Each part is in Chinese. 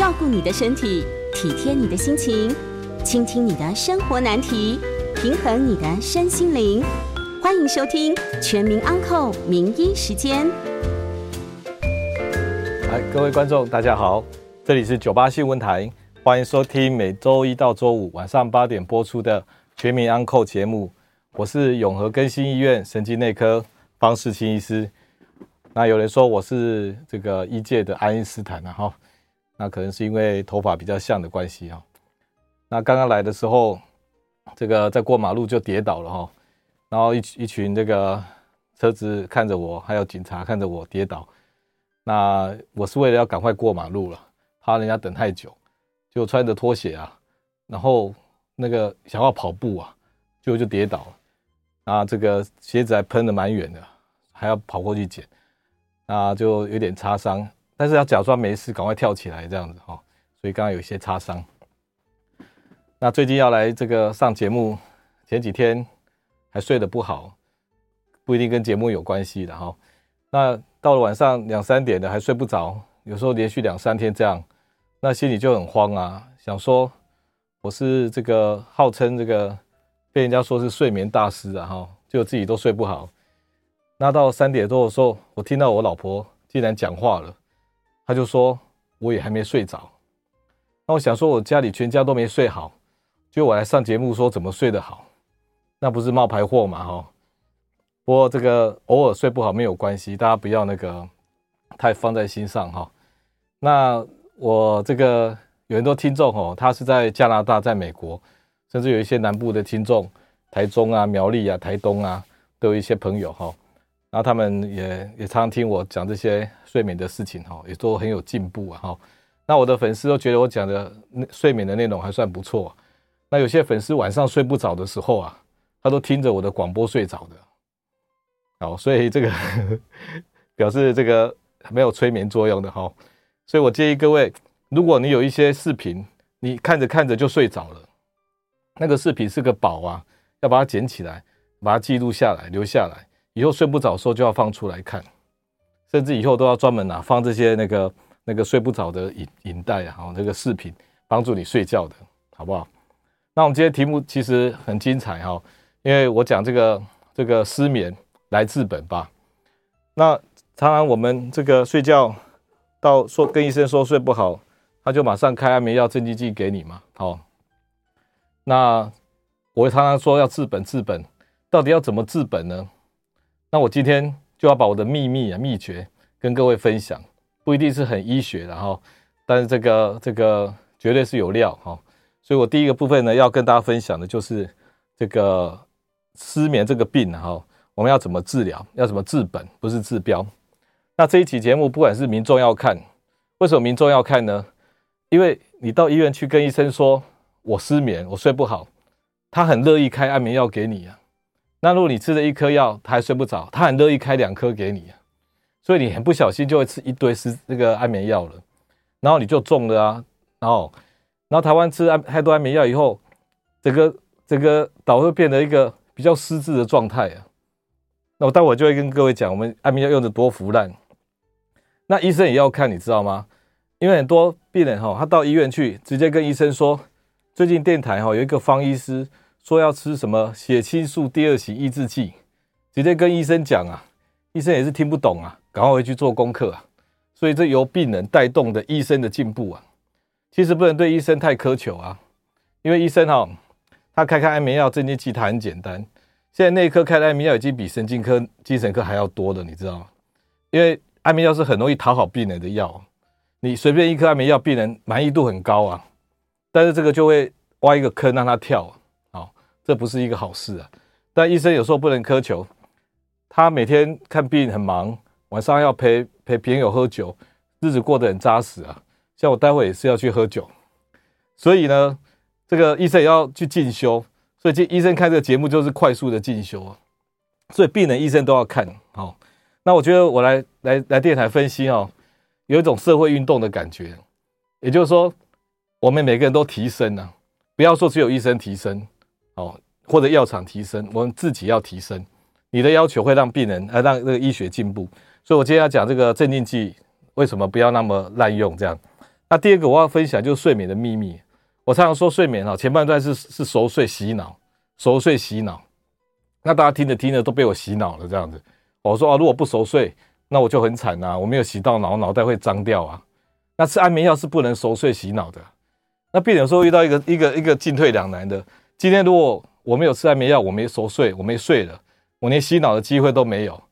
照顾你的身体，体贴你的心情，倾听你的生活难题，平衡你的身心灵。欢迎收听《全民安扣名医时间》。来，各位观众，大家好，这里是九八新闻台，欢迎收听每周一到周五晚上八点播出的《全民安扣》节目。我是永和更新医院神经内科方世清医师。那有人说我是这个医界的爱因斯坦啊，哈，那可能是因为头发比较像的关系啊。那刚刚来的时候，这个在过马路就跌倒了哈，然后一一群这个车子看着我，还有警察看着我跌倒。那我是为了要赶快过马路了，怕人家等太久，就穿着拖鞋啊，然后那个想要跑步啊，就就跌倒了，啊，这个鞋子还喷的蛮远的，还要跑过去捡。啊，就有点擦伤，但是要假装没事，赶快跳起来这样子哈。所以刚刚有一些擦伤。那最近要来这个上节目，前几天还睡得不好，不一定跟节目有关系的哈。那到了晚上两三点的还睡不着，有时候连续两三天这样，那心里就很慌啊，想说我是这个号称这个被人家说是睡眠大师啊哈，就自己都睡不好。那到三点多的时候，我听到我老婆竟然讲话了，他就说我也还没睡着。那我想说，我家里全家都没睡好，就我来上节目说怎么睡得好，那不是冒牌货嘛？哈。不过这个偶尔睡不好没有关系，大家不要那个太放在心上哈。那我这个有很多听众哦，他是在加拿大、在美国，甚至有一些南部的听众，台中啊、苗栗啊、台东啊，都有一些朋友哈。然后他们也也常常听我讲这些睡眠的事情哈，也都很有进步啊哈。那我的粉丝都觉得我讲的睡眠的内容还算不错。那有些粉丝晚上睡不着的时候啊，他都听着我的广播睡着的。好，所以这个 表示这个没有催眠作用的哈。所以我建议各位，如果你有一些视频，你看着看着就睡着了，那个视频是个宝啊，要把它捡起来，把它记录下来，留下来。以后睡不着的时候就要放出来看，甚至以后都要专门拿放这些那个那个睡不着的影影带啊，那个视频帮助你睡觉的，好不好？那我们今天题目其实很精彩哈，因为我讲这个这个失眠来治本吧。那常常我们这个睡觉到说跟医生说睡不好，他就马上开安眠药、镇静剂给你嘛，好。那我常常说要治本治本，到底要怎么治本呢？那我今天就要把我的秘密啊、秘诀跟各位分享，不一定是很医学的哈，但是这个这个绝对是有料哈。所以我第一个部分呢，要跟大家分享的就是这个失眠这个病哈，我们要怎么治疗，要怎么治本，不是治标。那这一期节目，不管是民众要看，为什么民众要看呢？因为你到医院去跟医生说，我失眠，我睡不好，他很乐意开安眠药给你啊。那如果你吃了一颗药，他还睡不着，他很乐意开两颗给你，所以你很不小心就会吃一堆是那个安眠药了，然后你就中了啊，然后，然后台湾吃安太多安眠药以后，整个整个岛会变得一个比较失智的状态啊。那我待会就会跟各位讲，我们安眠药用的多腐烂。那医生也要看，你知道吗？因为很多病人哈，他到医院去，直接跟医生说，最近电台哈有一个方医师。说要吃什么血清素第二型抑制剂，直接跟医生讲啊，医生也是听不懂啊，赶快回去做功课啊。所以这由病人带动的医生的进步啊，其实不能对医生太苛求啊，因为医生哈，他开开安眠药、镇静剂，他很简单。现在内科开的安眠药已经比神经科、精神科还要多了，你知道吗？因为安眠药是很容易讨好病人的药，你随便一颗安眠药，病人满意度很高啊，但是这个就会挖一个坑让他跳。这不是一个好事啊！但医生有时候不能苛求，他每天看病很忙，晚上要陪陪朋友喝酒，日子过得很扎实啊。像我待会也是要去喝酒，所以呢，这个医生也要去进修。所以这医生看这个节目就是快速的进修啊。所以病人、医生都要看好。那我觉得我来来来电台分析哦，有一种社会运动的感觉，也就是说，我们每个人都提升啊，不要说只有医生提升。哦，或者药厂提升，我们自己要提升。你的要求会让病人，呃，让这个医学进步。所以我今天要讲这个镇静剂为什么不要那么滥用。这样，那第二个我要分享就是睡眠的秘密。我常常说睡眠哈，前半段是是熟睡洗脑，熟睡洗脑。那大家听着听着都被我洗脑了，这样子。我说啊，如果不熟睡，那我就很惨啊，我没有洗到脑，脑袋会脏掉啊。那吃安眠药是不能熟睡洗脑的。那病人有时候遇到一个一个一个进退两难的。今天如果我没有吃安眠药，我没熟睡，我没睡了，我连洗脑的机会都没有。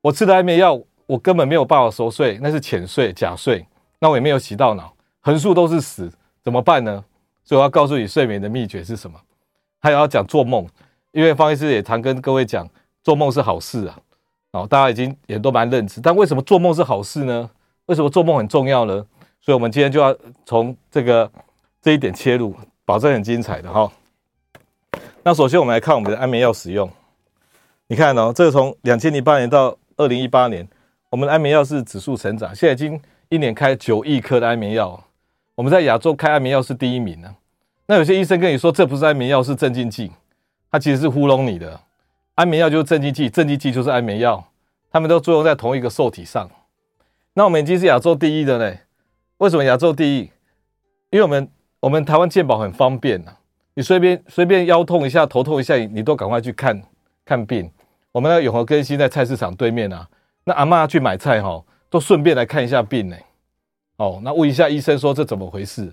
我吃的安眠药，我根本没有办法熟睡，那是浅睡、假睡，那我也没有洗到脑，横竖都是死，怎么办呢？所以我要告诉你睡眠的秘诀是什么？还有要讲做梦，因为方医师也常跟各位讲，做梦是好事啊。哦，大家已经也都蛮认知，但为什么做梦是好事呢？为什么做梦很重要呢？所以我们今天就要从这个这一点切入，保证很精彩的哈。那首先我们来看我们的安眠药使用。你看哦，这个从两千零八年到二零一八年，我们的安眠药是指数成长，现在已经一年开九亿颗的安眠药。我们在亚洲开安眠药是第一名呢。那有些医生跟你说这不是安眠药，是镇静剂，他其实是糊弄你的。安眠药就是镇静剂，镇静剂就是安眠药，它们都作用在同一个受体上。那我们已经是亚洲第一的嘞。为什么亚洲第一？因为我们我们台湾健保很方便呐。你随便随便腰痛一下、头痛一下，你都赶快去看看病。我们那永和更新在菜市场对面啊，那阿嬷去买菜哈，都顺便来看一下病呢。哦，那问一下医生说这怎么回事？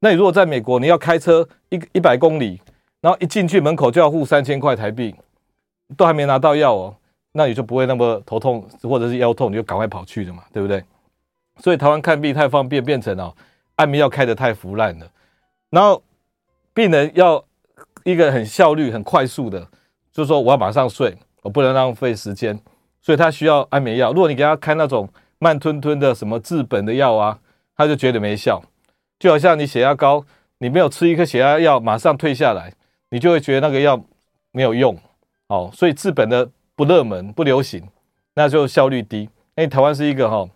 那你如果在美国，你要开车一一百公里，然后一进去门口就要付三千块台币，都还没拿到药哦，那你就不会那么头痛或者是腰痛，你就赶快跑去了嘛，对不对？所以台湾看病太方便，变成哦，安眠药开得太腐烂了，然后。病人要一个很效率、很快速的，就是说我要马上睡，我不能浪费时间，所以他需要安眠药。如果你给他开那种慢吞吞的什么治本的药啊，他就觉得没效。就好像你血压高，你没有吃一颗血压药马上退下来，你就会觉得那个药没有用。哦，所以治本的不热门、不流行，那就效率低。因为台湾是一个哈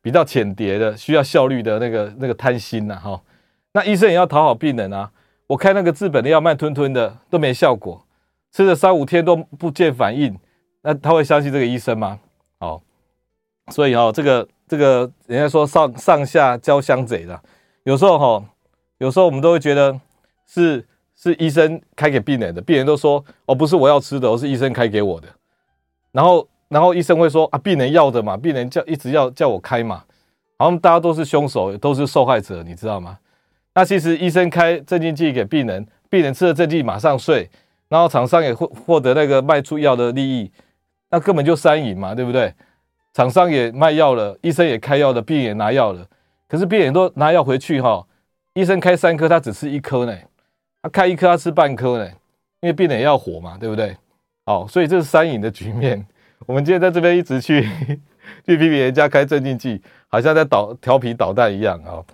比较浅碟的，需要效率的那个那个贪心呐哈。那医生也要讨好病人啊。我开那个治本的药慢吞吞的都没效果，吃了三五天都不见反应，那他会相信这个医生吗？哦，所以哦，这个这个人家说上上下交相贼的，有时候哈、有时候我们都会觉得是是医生开给病人的，病人都说哦不是我要吃的，我是医生开给我的，然后然后医生会说啊病人要的嘛，病人叫一直要叫我开嘛，好像大家都是凶手，都是受害者，你知道吗？那其实医生开镇静剂给病人，病人吃了镇静剂马上睡，然后厂商也获获得那个卖出药的利益，那根本就三赢嘛，对不对？厂商也卖药了，医生也开药了，病人也拿药了。可是病人都拿药回去哈，医生开三颗，他只吃一颗呢，他开一颗他吃半颗呢，因为病人也要活嘛，对不对？好，所以这是三赢的局面。我们今天在这边一直去 去批评人家开镇静剂，好像在捣调皮捣蛋一样啊。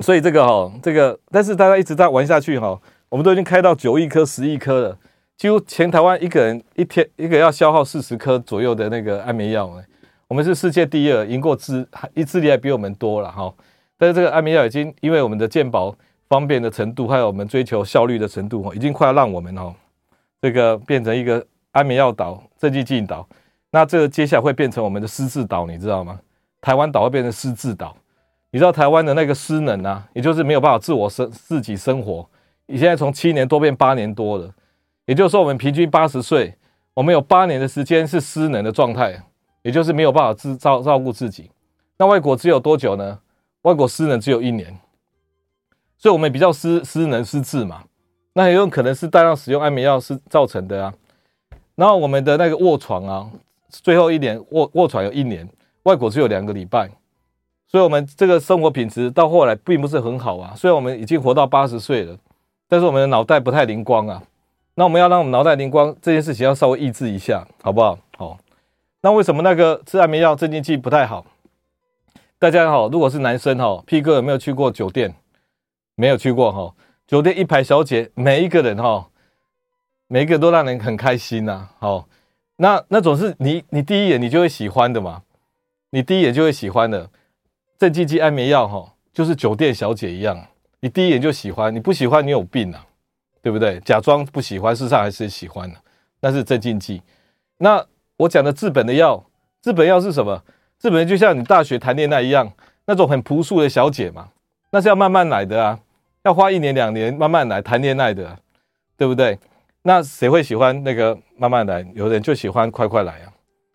所以这个哈，这个，但是大家一直在玩下去哈，我们都已经开到九亿颗、十亿颗了，几乎全台湾一个人一天一个要消耗四十颗左右的那个安眠药，我们是世界第二，赢过智，一智利还比我们多了哈。但是这个安眠药已经因为我们的健保方便的程度，还有我们追求效率的程度哦，已经快要让我们哦，这个变成一个安眠药岛、镇静剂岛。那这个接下来会变成我们的失智岛，你知道吗？台湾岛会变成失智岛。你知道台湾的那个失能啊，也就是没有办法自我生自己生活。你现在从七年多变八年多了，也就是说我们平均八十岁，我们有八年的时间是失能的状态，也就是没有办法自照照顾自己。那外国只有多久呢？外国失能只有一年，所以我们比较失失能失智嘛。那也有可能是大量使用安眠药是造成的啊。然后我们的那个卧床啊，最后一年卧卧床有一年，外国只有两个礼拜。所以，我们这个生活品质到后来并不是很好啊。虽然我们已经活到八十岁了，但是我们的脑袋不太灵光啊。那我们要让我们脑袋灵光，这件事情要稍微抑制一下，好不好？好。那为什么那个吃安眠药镇静剂不太好？大家好，如果是男生哈，P 哥有没有去过酒店？没有去过哈。酒店一排小姐，每一个人哈，每一个都让人很开心呐。好，那那种是你你第一眼你就会喜欢的嘛？你第一眼就会喜欢的。镇静剂安眠药哈，就是酒店小姐一样，你第一眼就喜欢，你不喜欢你有病啊，对不对？假装不喜欢，事实上还是喜欢的，那是镇静剂。那我讲的治本的药，治本药是什么？治本就像你大学谈恋爱一样，那种很朴素的小姐嘛，那是要慢慢来的啊，要花一年两年慢慢来谈恋爱的，对不对？那谁会喜欢那个慢慢来？有人就喜欢快快来啊。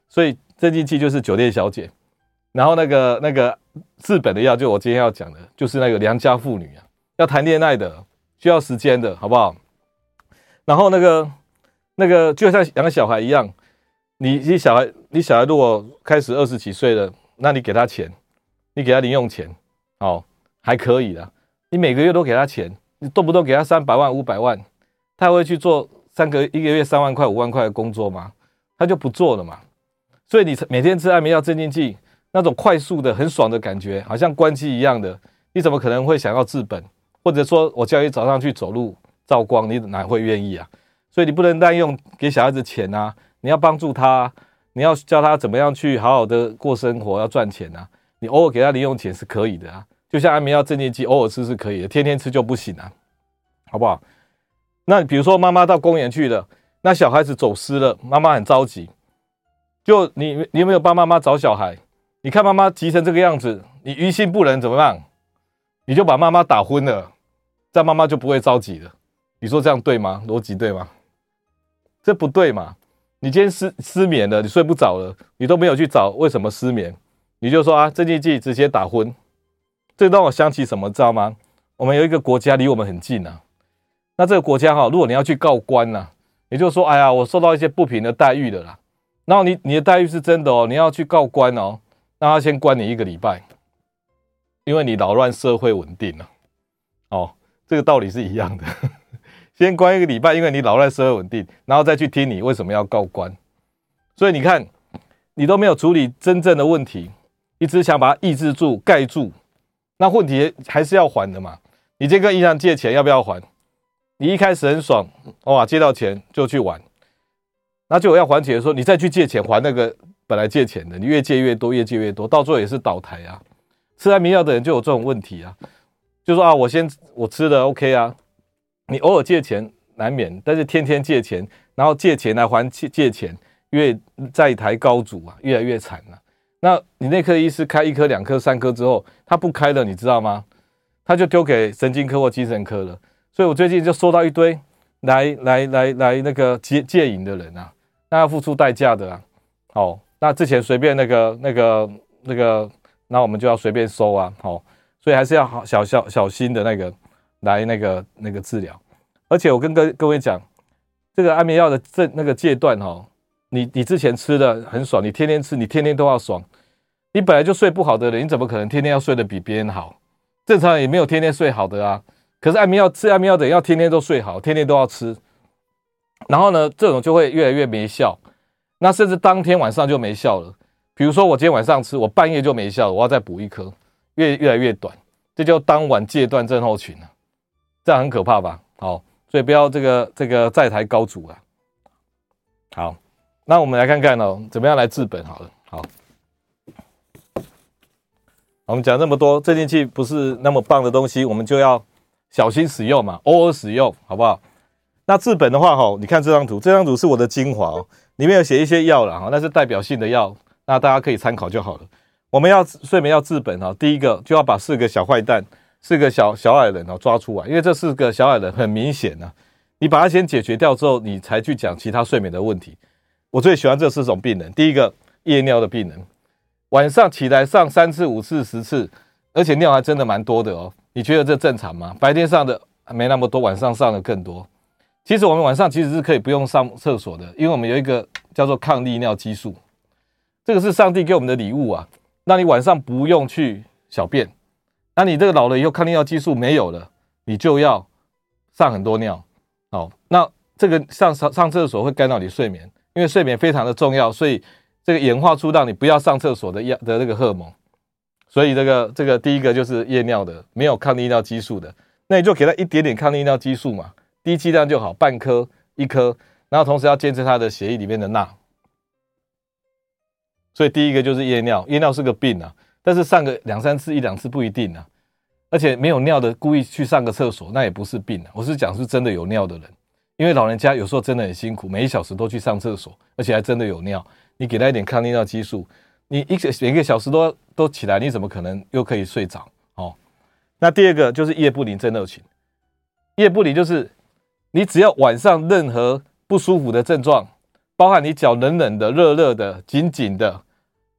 所以镇静剂就是酒店小姐，然后那个那个治本的药，就我今天要讲的，就是那个良家妇女啊，要谈恋爱的，需要时间的，好不好？然后那个那个就像养小孩一样，你你小孩你小孩如果开始二十几岁了，那你给他钱，你给他零用钱，哦，还可以的。你每个月都给他钱，你动不动给他三百万五百万，他会去做三个一个月三万块五万块的工作吗？他就不做了嘛。所以你每天吃安眠药镇静剂，那种快速的很爽的感觉，好像关机一样的，你怎么可能会想要治本？或者说我叫你早上去走路照光，你哪会愿意啊？所以你不能滥用给小孩子钱啊！你要帮助他，你要教他怎么样去好好的过生活，要赚钱啊！你偶尔给他零用钱是可以的啊，就像安眠药镇静剂，偶尔吃是可以的，天天吃就不行啊，好不好？那比如说妈妈到公园去了，那小孩子走失了，妈妈很着急。就你，你有没有帮妈妈找小孩？你看妈妈急成这个样子，你于心不忍怎么办？你就把妈妈打昏了，这样妈妈就不会着急了。你说这样对吗？逻辑对吗？这不对嘛？你今天失失眠了，你睡不着了，你都没有去找为什么失眠，你就说啊，镇静剂直接打昏。这让我想起什么，知道吗？我们有一个国家离我们很近啊，那这个国家哈，如果你要去告官呐，也就是说，哎呀，我受到一些不平的待遇的啦。然后你你的待遇是真的哦，你要去告官哦，那他先关你一个礼拜，因为你扰乱社会稳定了。哦，这个道理是一样的，先关一个礼拜，因为你扰乱社会稳定，然后再去听你为什么要告官。所以你看，你都没有处理真正的问题，你只想把它抑制住、盖住，那问题还是要还的嘛。你今天跟银行借钱要不要还？你一开始很爽，哇，借到钱就去玩。那就要还钱的时候，你再去借钱还那个本来借钱的，你越借越多，越借越多，到最后也是倒台啊！吃安眠药的人就有这种问题啊，就说啊，我先我吃的 OK 啊，你偶尔借钱难免，但是天天借钱，然后借钱来还借借钱，越债台高筑啊，越来越惨了。那你内科医师开一颗、两颗、三颗之后，他不开了，你知道吗？他就丢给神经科或精神科了。所以我最近就收到一堆来来来来那个戒戒瘾的人啊。那要付出代价的啊！好，那之前随便那个、那个、那个，那我们就要随便收啊！好，所以还是要好小小小心的那个来那个那个治疗。而且我跟各各位讲，这个安眠药的这那个戒断哈，你你之前吃的很爽，你天天吃，你天天都要爽。你本来就睡不好的人，你怎么可能天天要睡得比别人好？正常人也没有天天睡好的啊。可是安眠药吃安眠药的人要天天都睡好，天天都要吃。然后呢，这种就会越来越没效，那甚至当天晚上就没效了。比如说我今天晚上吃，我半夜就没效，我要再补一颗，越越来越短，这叫当晚戒断症候群啊，这样很可怕吧？好，所以不要这个这个债台高筑啊。好，那我们来看看哦，怎么样来治本好了。好，我们讲这么多，镇静剂不是那么棒的东西，我们就要小心使用嘛，偶尔使用，好不好？那治本的话，哈，你看这张图，这张图是我的精华哦，里面有写一些药了哈，那是代表性的药，那大家可以参考就好了。我们要睡眠要治本哈，第一个就要把四个小坏蛋、四个小小矮人哦抓出来，因为这四个小矮人很明显呐，你把它先解决掉之后，你才去讲其他睡眠的问题。我最喜欢这四种病人，第一个夜尿的病人，晚上起来上三次、五次、十次，而且尿还真的蛮多的哦。你觉得这正常吗？白天上的没那么多，晚上上的更多。其实我们晚上其实是可以不用上厕所的，因为我们有一个叫做抗利尿激素，这个是上帝给我们的礼物啊，那你晚上不用去小便，那你这个老了以后抗利尿激素没有了，你就要上很多尿，好，那这个上上上厕所会干扰你睡眠，因为睡眠。非常的重要，所以这个演化出让你不要上厕所的药的那个荷尔蒙，所以这个这个第一个就是夜尿的，没有抗利尿激素的，那你就给他一点点抗利尿激素嘛。低剂量就好，半颗、一颗，然后同时要监测他的血液里面的钠。所以第一个就是夜尿，夜尿是个病啊，但是上个两三次、一两次不一定啊。而且没有尿的故意去上个厕所，那也不是病啊。我是讲是真的有尿的人，因为老人家有时候真的很辛苦，每一小时都去上厕所，而且还真的有尿。你给他一点抗利尿激素，你一个每一个小时都都起来，你怎么可能又可以睡着？哦，那第二个就是夜不宁症候群。夜不宁就是你只要晚上任何不舒服的症状，包含你脚冷冷的、热热的、紧紧的。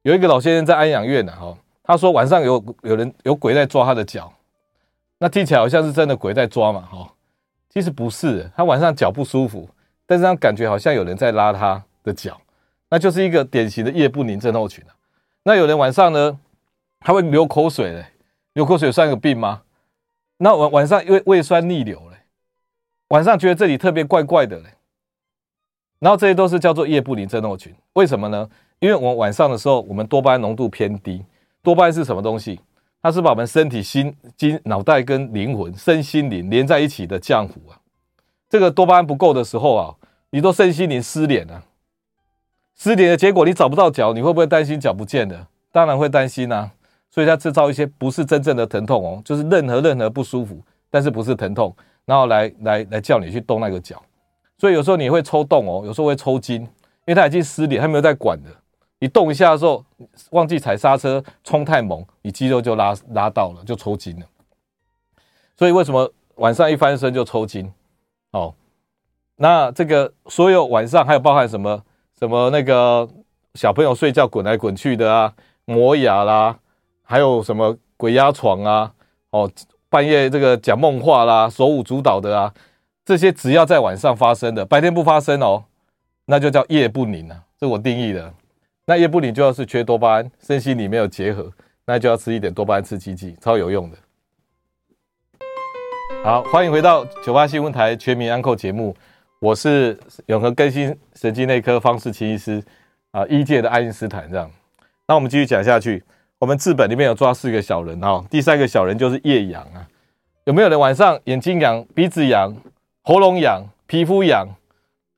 有一个老先生在安养院呢，哈，他说晚上有有人有鬼在抓他的脚，那听起来好像是真的鬼在抓嘛，哈，其实不是，他晚上脚不舒服，但是他感觉好像有人在拉他的脚，那就是一个典型的夜不宁症候群。那有人晚上呢，他会流口水嘞，流口水算个病吗？那晚晚上因为胃酸逆流了，晚上觉得这里特别怪怪的嘞，然后这些都是叫做夜不宁症候群。为什么呢？因为我们晚上的时候，我们多巴胺浓度偏低。多巴胺是什么东西？它是把我们身体、心、筋、脑袋跟灵魂、身心灵连在一起的浆糊啊。这个多巴胺不够的时候啊，你都身心灵失联了。失联的结果，你找不到脚，你会不会担心脚不见了？当然会担心啊。所以它制造一些不是真正的疼痛哦，就是任何任何不舒服，但是不是疼痛，然后来来来叫你去动那个脚。所以有时候你会抽动哦，有时候会抽筋，因为它已经失联，它没有在管的。你动一下的时候，忘记踩刹车，冲太猛，你肌肉就拉拉到了，就抽筋了。所以为什么晚上一翻身就抽筋？哦，那这个所有晚上还有包含什么什么那个小朋友睡觉滚来滚去的啊，磨牙啦，还有什么鬼压床啊，哦，半夜这个讲梦话啦，手舞足蹈的啊，这些只要在晚上发生的，白天不发生哦，那就叫夜不宁啊，这我定义的。那夜不宁就要是缺多巴胺，身心里没有结合，那就要吃一点多巴胺刺激剂，超有用的。好，欢迎回到九八新闻台全民安扣节目，我是永和更新神经内科方世奇医师啊，医界的爱因斯坦这样。那我们继续讲下去，我们治本里面有抓四个小人哈，第三个小人就是夜痒啊，有没有人晚上眼睛痒、鼻子痒、喉咙痒、皮肤痒，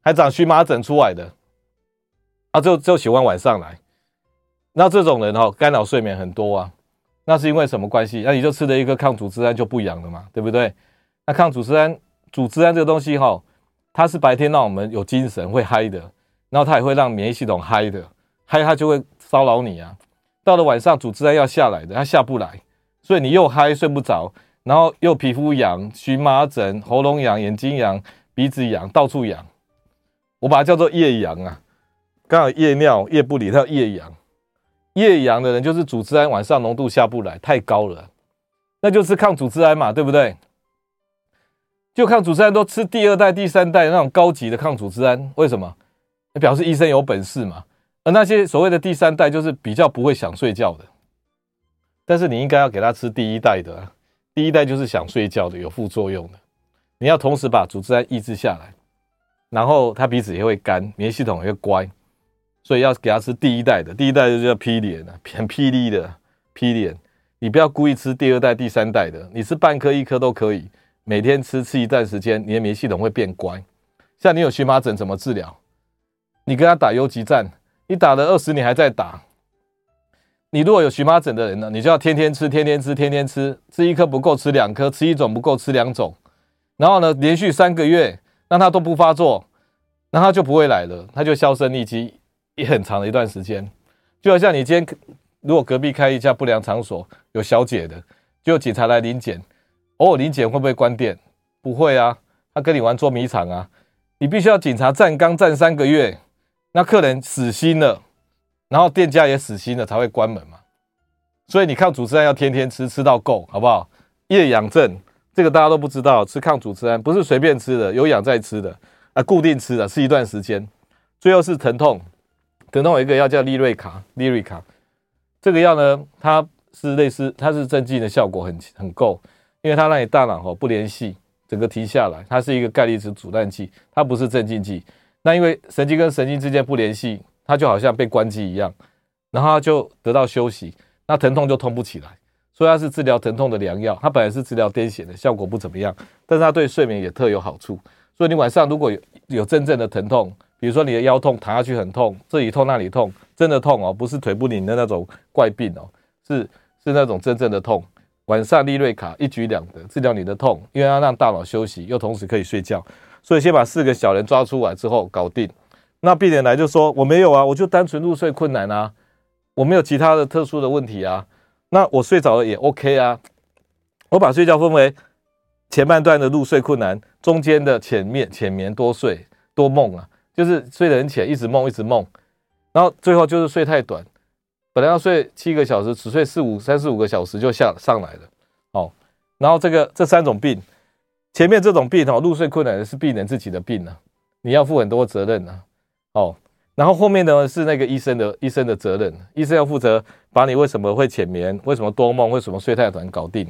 还长荨麻疹出来的？他、啊、就就喜欢晚上来，那这种人哈、哦，干扰睡眠很多啊。那是因为什么关系？那你就吃了一个抗组织胺就不痒了嘛，对不对？那抗组织胺，组织胺这个东西哈、哦，它是白天让我们有精神会嗨的，然后它也会让免疫系统嗨的，嗨它就会骚扰你啊。到了晚上，组织胺要下来的，它下不来，所以你又嗨睡不着，然后又皮肤痒、荨麻疹、喉咙痒、眼睛痒、鼻子痒，到处痒。我把它叫做夜痒啊。刚好夜尿、夜不宁，他有夜痒。夜痒的人就是组织胺晚上浓度下不来，太高了，那就是抗组织胺嘛，对不对？就抗组织胺都吃第二代、第三代那种高级的抗组织胺，为什么？表示医生有本事嘛。而那些所谓的第三代，就是比较不会想睡觉的。但是你应该要给他吃第一代的，第一代就是想睡觉的，有副作用的。你要同时把组织胺抑制下来，然后他鼻子也会干，免疫系统也会乖。所以要给他吃第一代的，第一代就叫霹雳啊，很霹雳的霹雳。你不要故意吃第二代、第三代的，你吃半颗、一颗都可以。每天吃，吃一段时间，你的免疫系统会变乖。像你有荨麻疹怎么治疗？你跟他打游击战，你打了二十年还在打。你如果有荨麻疹的人呢，你就要天天吃，天天吃，天天吃，吃一颗不够吃两颗，吃一种不够吃两种。然后呢，连续三个月让他都不发作，那他就不会来了，他就销声匿迹。也很长的一段时间，就好像你今天如果隔壁开一家不良场所，有小姐的，就有警察来临检，偶尔临检会不会关店？不会啊，他跟你玩捉迷藏啊，你必须要警察站岗站三个月，那客人死心了，然后店家也死心了才会关门嘛。所以你抗组织胺要天天吃，吃到够，好不好？夜痒症这个大家都不知道，吃抗组织胺不是随便吃的，有氧在吃的啊，固定吃的，吃一段时间，最后是疼痛。疼痛有一个药叫利瑞卡，利瑞卡这个药呢，它是类似，它是镇静的效果很很够，因为它让你大脑哦不联系，整个停下来，它是一个钙离子阻断剂，它不是镇静剂。那因为神经跟神经之间不联系，它就好像被关机一样，然后它就得到休息，那疼痛就痛不起来，所以它是治疗疼痛的良药。它本来是治疗癫痫的，效果不怎么样，但是它对睡眠也特有好处。所以你晚上如果有有真正的疼痛，比如说你的腰痛，躺下去很痛，这里痛那里痛，真的痛哦，不是腿不灵的那种怪病哦，是是那种真正的痛。晚上利瑞卡一举两得，治疗你的痛，因为它让大脑休息，又同时可以睡觉，所以先把四个小人抓出来之后搞定。那病人来就说我没有啊，我就单纯入睡困难啊。我没有其他的特殊的问题啊，那我睡着了也 OK 啊。我把睡觉分为前半段的入睡困难，中间的浅面浅眠多睡多梦啊，就是睡得很浅，一直梦一直梦，然后最后就是睡太短，本来要睡七个小时，只睡四五三四五个小时就下上来了。哦，然后这个这三种病，前面这种病哦，入睡困难的是病人自己的病啊，你要负很多责任啊。哦，然后后面呢是那个医生的医生的责任，医生要负责把你为什么会浅眠，为什么多梦，为什么睡太短搞定。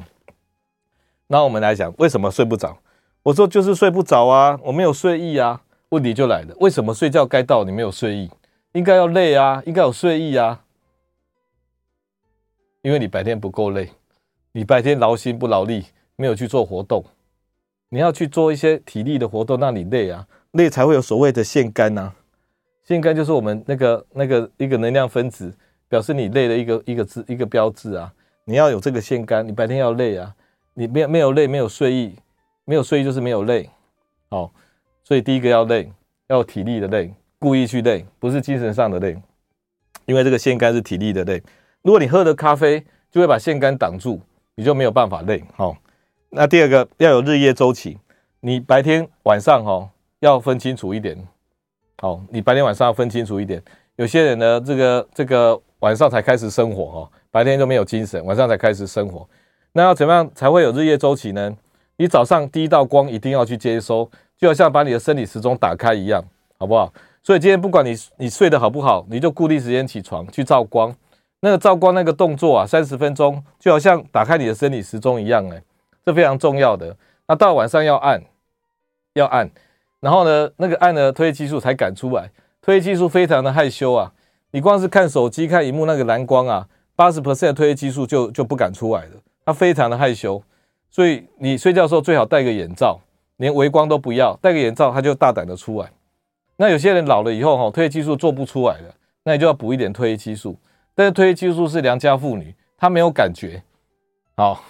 那我们来讲，为什么睡不着？我说就是睡不着啊，我没有睡意啊。问题就来了，为什么睡觉该到你没有睡意？应该要累啊，应该有睡意啊。因为你白天不够累，你白天劳心不劳力，没有去做活动。你要去做一些体力的活动，那你累啊，累才会有所谓的腺苷呐。腺苷就是我们那个那个一个能量分子，表示你累的一个一个字一个标志啊。你要有这个腺苷，你白天要累啊。你没有没有累，没有睡意，没有睡意就是没有累，好，所以第一个要累，要体力的累，故意去累，不是精神上的累，因为这个腺苷是体力的累。如果你喝的咖啡就会把腺苷挡住，你就没有办法累，好。那第二个要有日夜周期，你白天晚上哈要分清楚一点，好，你白天晚上要分清楚一点。有些人呢，这个这个晚上才开始生活哈，白天就没有精神，晚上才开始生活。那要怎么样才会有日夜周期呢？你早上第一道光一定要去接收，就好像把你的生理时钟打开一样，好不好？所以今天不管你你睡得好不好，你就固定时间起床去照光。那个照光那个动作啊，三十分钟就好像打开你的生理时钟一样，哎，这非常重要的。那到晚上要按，要按，然后呢，那个按呢，褪黑激素才敢出来。褪黑激素非常的害羞啊，你光是看手机看荧幕那个蓝光啊，八十 percent 的褪黑激素就就不敢出来了。他非常的害羞，所以你睡觉的时候最好戴个眼罩，连微光都不要，戴个眼罩他就大胆的出来。那有些人老了以后哈，褪黑激素做不出来了，那你就要补一点褪黑激素。但是褪黑激素是良家妇女，她没有感觉，好，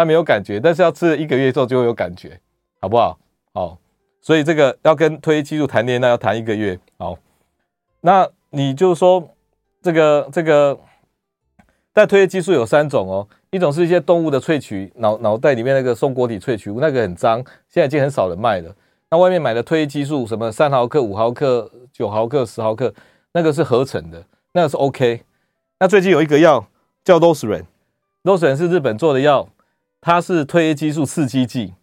他没有感觉，但是要吃了一个月之后就会有感觉，好不好？好，所以这个要跟推激素谈恋爱，那要谈一个月，好，那你就是说这个这个。但推激素有三种哦，一种是一些动物的萃取，脑脑袋里面那个松果体萃取物，那个很脏，现在已经很少人卖了。那外面买的推激素，什么三毫克、五毫克、九毫克、十毫克，那个是合成的，那个是 OK。那最近有一个药叫 Loceran，Loceran 是日本做的药，它是褪黑激素刺激剂，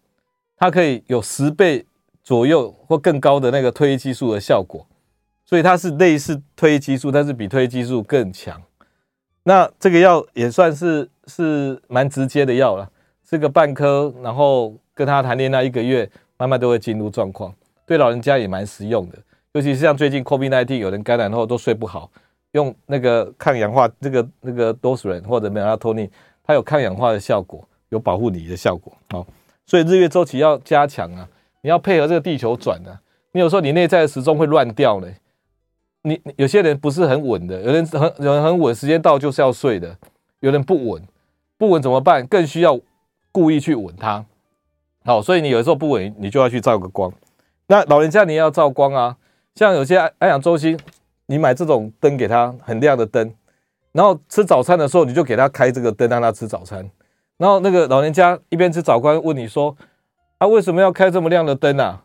它可以有十倍左右或更高的那个褪黑激素的效果，所以它是类似褪黑激素，但是比褪黑激素更强。那这个药也算是是蛮直接的药了，吃个半颗，然后跟他谈恋爱一个月，慢慢都会进入状况。对老人家也蛮实用的，尤其是像最近 COVID-19 有人感染后都睡不好，用那个抗氧化，这个那个 Loceran 或者 Melatonin，它有抗氧化的效果，有保护你的效果。好，所以日月周期要加强啊，你要配合这个地球转啊，你有时候你内在的时钟会乱掉呢。你有些人不是很稳的，有人很有人很稳，时间到就是要睡的，有人不稳，不稳怎么办？更需要故意去稳它。好，所以你有时候不稳，你就要去照个光。那老人家你也要照光啊，像有些安养中心，你买这种灯给他，很亮的灯，然后吃早餐的时候你就给他开这个灯让他吃早餐。然后那个老人家一边吃早餐问你说：“啊，为什么要开这么亮的灯啊？”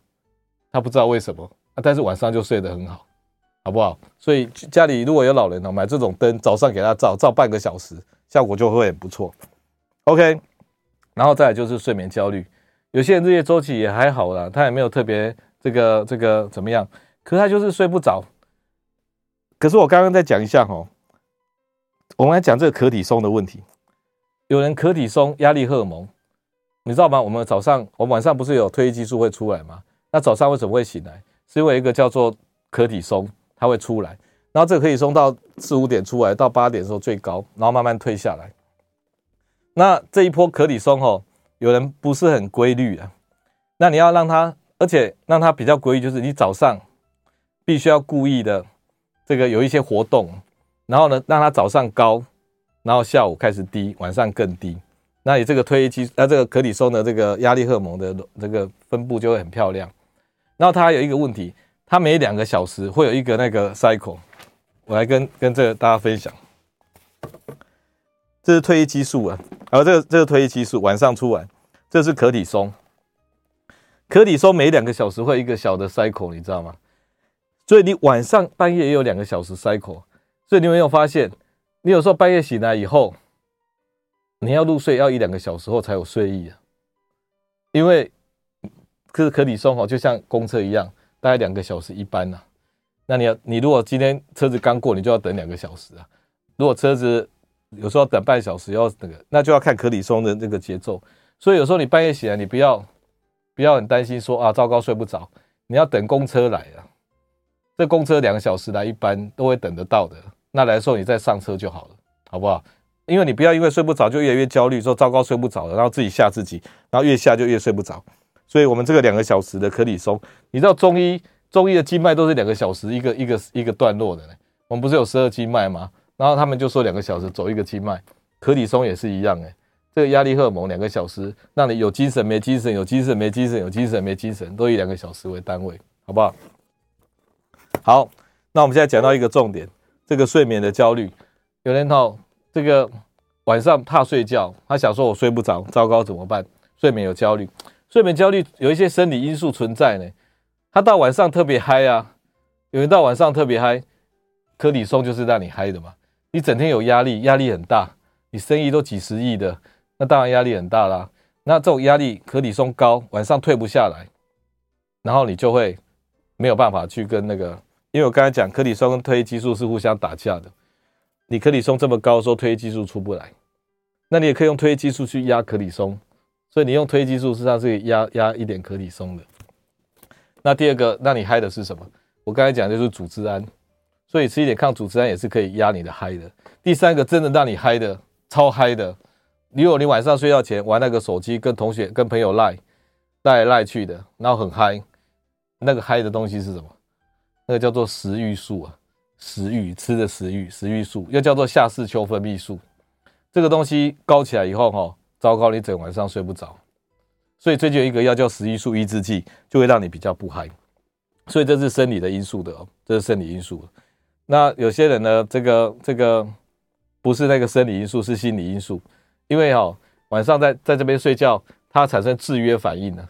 他不知道为什么啊，但是晚上就睡得很好。好不好？所以家里如果有老人呢，买这种灯，早上给他照，照半个小时，效果就会很不错。OK，然后再就是睡眠焦虑，有些人日夜周期也还好啦，他也没有特别这个这个怎么样，可他就是睡不着。可是我刚刚再讲一下哈，我们来讲这个可体松的问题。有人可体松压力荷尔蒙，你知道吗？我们早上，我们晚上不是有褪黑激素会出来吗？那早上为什么会醒来？是因为一个叫做可体松。它会出来，然后这个可以松到四五点出来，到八点的时候最高，然后慢慢退下来。那这一波可体松哦，有人不是很规律啊。那你要让它，而且让它比较规律，就是你早上必须要故意的这个有一些活动，然后呢，让它早上高，然后下午开始低，晚上更低。那你这个褪黑激素，那这个可体松的这个压力荷尔蒙的这个分布就会很漂亮。然后它还有一个问题。它每两个小时会有一个那个 cycle，我来跟跟这个大家分享。这是褪黑激素啊，而这个这个褪黑激素晚上出来，这是可体松。可体松每两个小时会一个小的 cycle，你知道吗？所以你晚上半夜也有两个小时 cycle，所以你有没有发现，你有时候半夜醒来以后，你要入睡要一两个小时后才有睡意啊，因为可是可体松哦，就像公车一样，大概两个小时一班呐、那你要，你如果今天车子刚过，你就要等两个小时啊。如果车子有时候要等半小时，要那个，那就要看可体松的这个节奏。所以有时候你半夜醒来，你不要不要很担心说啊，糟糕睡不着。你要等公车来啊，这公车两个小时来一班都会等得到的。那来的时候你再上车就好了，好不好？因为你不要因为睡不着就越来越焦虑，说糟糕睡不着了，然后自己吓自己，然后越吓就越睡不着。所以我们这个两个小时的可理松，你知道中医。中医的经脉都是两个小时一个一个一个段落的，我们不是有十二经脉吗？然后他们就说两个小时走一个经脉，可理松也是一样诶，这个压力荷尔蒙两个小时，让你有精神没精神，有精神没精神，有精神没精神，都以两个小时为单位，好不好？好，那我们现在讲到一个重点，这个睡眠的焦虑，有人哦，这个晚上怕睡觉，他想说我睡不着，糟糕怎么办？睡眠有焦虑，睡眠焦虑有一些生理因素存在呢。他到晚上特别嗨啊，有人到晚上特别嗨，可体松就是让你嗨的嘛。你整天有压力，压力很大，你生意都几十亿的，那当然压力很大啦。那这种压力，可体松高，晚上退不下来，然后你就会没有办法去跟那个，因为我刚才讲，可体松跟褪黑激素是互相打架的。你可体松这么高说，褪黑激素出不来，那你也可以用褪黑激素去压可里松，所以你用褪黑激素实际上是压压一点可里松的。那第二个让你嗨的是什么？我刚才讲就是组织胺，所以吃一点抗组织胺也是可以压你的嗨的。第三个真的让你嗨的，超嗨的，如果你晚上睡觉前玩那个手机，跟同学、跟朋友赖赖来赖去的，然后很嗨，那个嗨的东西是什么？那个叫做食欲素啊，食欲吃的食欲，食欲素又叫做下视丘分泌素。这个东西高起来以后，哈，糟糕，你整晚上睡不着。所以最近有一个药叫食欲素抑制剂，就会让你比较不嗨。所以这是生理的因素的哦，这是生理因素。那有些人呢，这个这个不是那个生理因素，是心理因素。因为哈晚上在在这边睡觉，他产生制约反应了，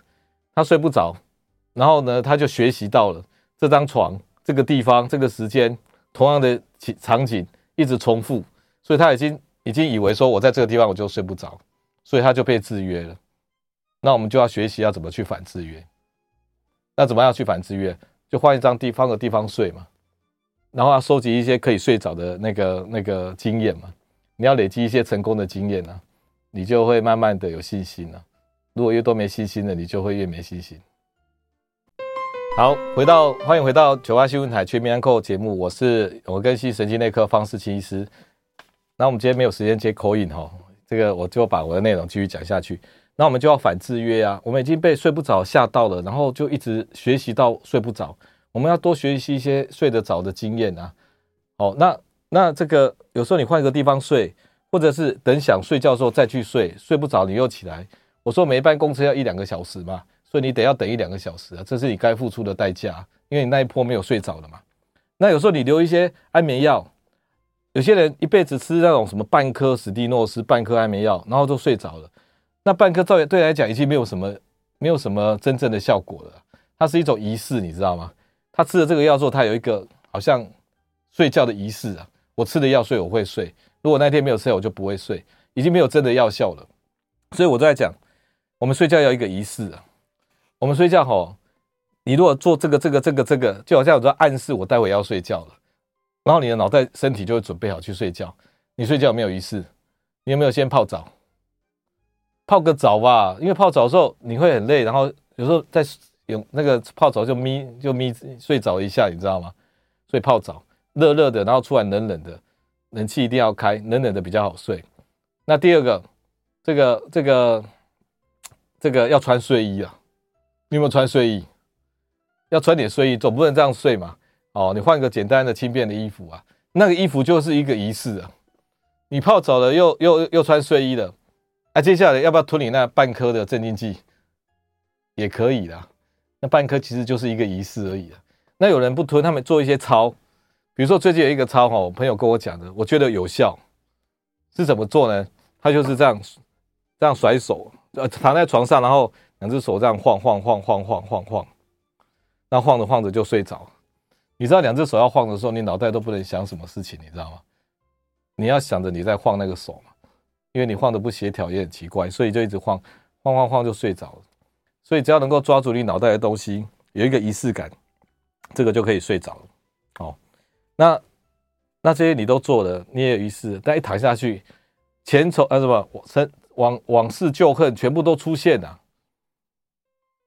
他睡不着，然后呢他就学习到了这张床、这个地方、这个时间同样的场景一直重复，所以他已经已经以为说我在这个地方我就睡不着，所以他就被制约了。那我们就要学习要怎么去反制约。那怎么样去反制约？就换一张地方的地方睡嘛，然后要收集一些可以睡着的那个那个经验嘛。你要累积一些成功的经验呢，你就会慢慢的有信心了。如果越多没信心的，你就会越没信心。好，回到欢迎回到九八新闻台全民安扣节目，我是我跟西神经内科方识钦医师。那我们今天没有时间接口音哈，这个我就把我的内容继续讲下去。那我们就要反制约啊！我们已经被睡不着吓到了，然后就一直学习到睡不着。我们要多学习一些睡得着的经验啊！哦，那那这个有时候你换一个地方睡，或者是等想睡觉的时候再去睡，睡不着你又起来。我说每一班公车要一两个小时嘛，所以你得要等一两个小时啊，这是你该付出的代价，因为你那一波没有睡着了嘛。那有时候你留一些安眠药，有些人一辈子吃那种什么半颗史蒂诺斯、半颗安眠药，然后都睡着了。那半颗对对来讲已经没有什么，没有什么真正的效果了。它是一种仪式，你知道吗？他吃了这个药之后，他有一个好像睡觉的仪式啊。我吃了药睡，我会睡。如果那天没有吃，我就不会睡。已经没有真的药效了。所以我都在讲，我们睡觉要一个仪式啊。我们睡觉吼，你如果做这个这个这个这个，就好像我在暗示我待会要睡觉了。然后你的脑袋身体就会准备好去睡觉。你睡觉有没有仪式？你有没有先泡澡？泡个澡吧，因为泡澡的时候你会很累，然后有时候在有那个泡澡就眯就眯睡着一下，你知道吗？所以泡澡热热的，然后出来冷冷的，冷气一定要开，冷冷的比较好睡。那第二个，这个这个这个要穿睡衣啊，你有没有穿睡衣？要穿点睡衣，总不能这样睡嘛。哦，你换个简单的轻便的衣服啊，那个衣服就是一个仪式啊。你泡澡了又又又穿睡衣了。那、接下来要不要吞你那半颗的镇静剂？也可以啦。那半颗其实就是一个仪式而已啦。那有人不吞，他们做一些操，比如说最近有一个操哈，我朋友跟我讲的，我觉得有效。是怎么做呢？他就是这样这样甩手，呃，躺在床上，然后两只手这样晃晃晃晃晃晃晃，那晃着晃着就睡着。你知道两只手要晃的时候，你脑袋都不能想什么事情，你知道吗？你要想着你在晃那个手嘛，因为你晃的不协调也很奇怪，所以就一直晃晃晃晃就睡着了。所以只要能够抓住你脑袋的东西，有一个仪式感，这个就可以睡着了。好，那那这些你都做了，你也有仪式，但一躺下去，前仇啊什么往往往事旧恨全部都出现了，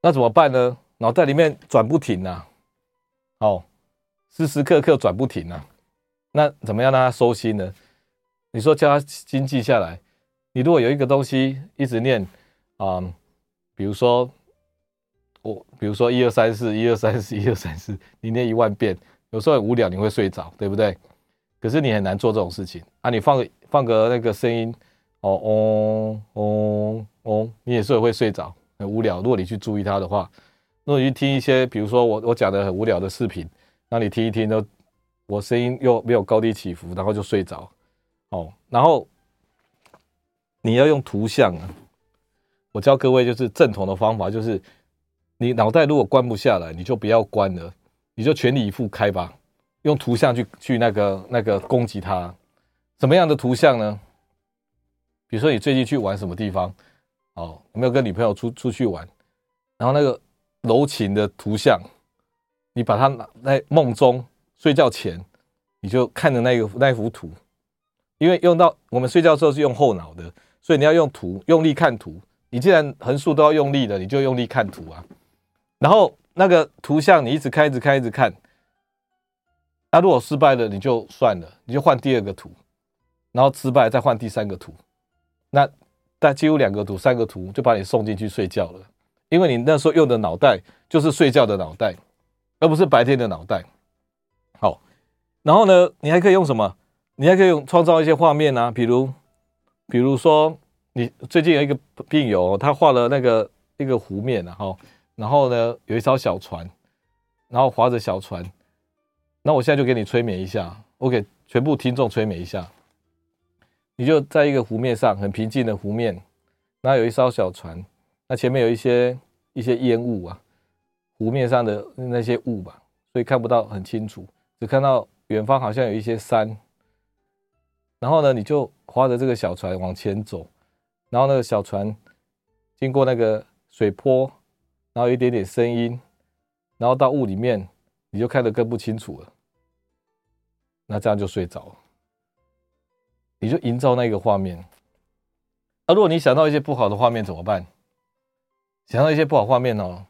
那怎么办呢？脑袋里面转不停啊，哦，时时刻刻转不停啊，那怎么样让他收心呢？你说叫他经记下来，你如果有一个东西一直念啊、嗯，比如说我，比如说一二三四，一二三四，一二三四，你念一万遍，有时候无聊，你会睡着，对不对？可是你很难做这种事情啊！你放个放个那个声音，哦哦哦哦，你也是会睡着，很无聊。如果你去注意它的话，如果你去听一些，比如说我我讲的很无聊的视频，那你听一听，都我声音又没有高低起伏，然后就睡着。哦，然后你要用图像啊！我教各位就是正统的方法，就是你脑袋如果关不下来，你就不要关了，你就全力以赴开吧，用图像去去那个那个攻击它。什么样的图像呢？比如说你最近去玩什么地方？哦，有没有跟女朋友出出去玩？然后那个柔情的图像，你把它拿在梦中睡觉前，你就看着那个那幅图。因为用到我们睡觉的时候是用后脑的，所以你要用图，用力看图。你既然横竖都要用力的，你就用力看图啊。然后那个图像你一直看，一直看，一直看。那、如果失败了，你就算了，你就换第二个图。然后失败再换第三个图。那但几乎两个图、三个图就把你送进去睡觉了，因为你那时候用的脑袋就是睡觉的脑袋，而不是白天的脑袋。好，然后呢，你还可以用什么？你还可以用创造一些画面啊，比如，比如说你最近有一个病友，他画了那个一个湖面，然后，然后呢有一艘小船，然后划着小船，那我现在就给你催眠一下，我给全部听众催眠一下，你就在一个湖面上，很平静的湖面，那有一艘小船，那前面有一些一些烟雾啊，湖面上的那些雾吧，所以看不到很清楚，只看到远方好像有一些山。然后呢，你就划着这个小船往前走，然后那个小船经过那个水坡，然后一点点声音，然后到雾里面，你就看得更不清楚了。那这样就睡着了，你就营造那个画面。啊，如果你想到一些不好的画面怎么办？想到一些不好画面哦，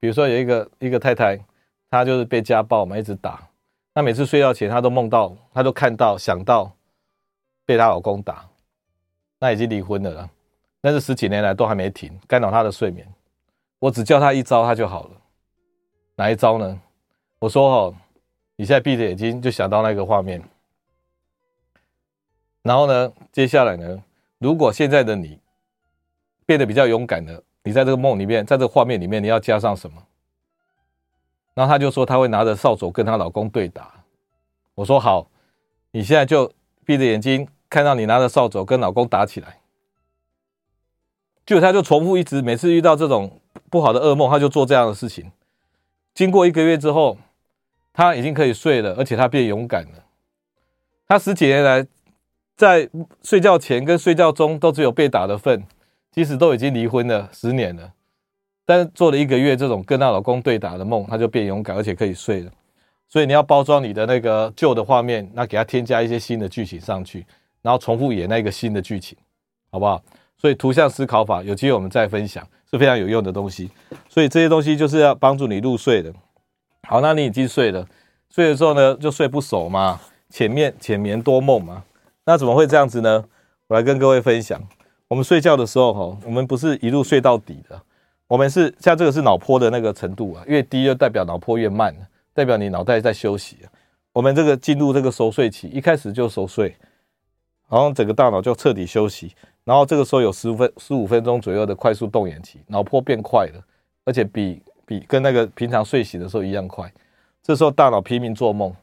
比如说有一个一个太太，她就是被家暴嘛，一直打。那每次睡觉前，她都梦到，她都看到，想到。被她老公打，那已经离婚了啦，但是十几年来都还没停，干扰她的睡眠。我只教她一招，她就好了。哪一招呢？我说哦，你现在闭着眼睛就想到那个画面，然后呢，接下来呢，如果现在的你变得比较勇敢了，你在这个梦里面，在这个画面里面，你要加上什么？然后她就说她会拿着扫帚跟她老公对打。我说好，你现在就闭着眼睛。看到你拿着扫帚跟老公打起来，就他就重复一直，每次遇到这种不好的噩梦，他就做这样的事情。经过一个月之后，他已经可以睡了，而且他变勇敢了。他十几年来在睡觉前跟睡觉中都只有被打的份，即使都已经离婚了十年了，但是做了一个月这种跟他老公对打的梦，他就变勇敢，而且可以睡了。所以你要包装你的那个旧的画面，那给他添加一些新的剧情上去。然后重复演那个新的剧情，好不好？所以图像思考法有机会我们再分享，是非常有用的东西。所以这些东西就是要帮助你入睡的。好，那你已经睡了，睡的时候呢就睡不熟嘛，浅眠浅眠多梦嘛。那怎么会这样子呢？我来跟各位分享，我们睡觉的时候哈，我们不是一路睡到底的，我们是像这个是脑波的那个程度啊，越低就代表脑波越慢，代表你脑袋在休息。我们这个进入这个熟睡期，一开始就熟睡。然后整个大脑就彻底休息，然后这个时候有十分十五分钟左右的快速动眼期，脑波变快了，而且比比跟那个平常睡醒的时候一样快。这时候大脑拼命做梦，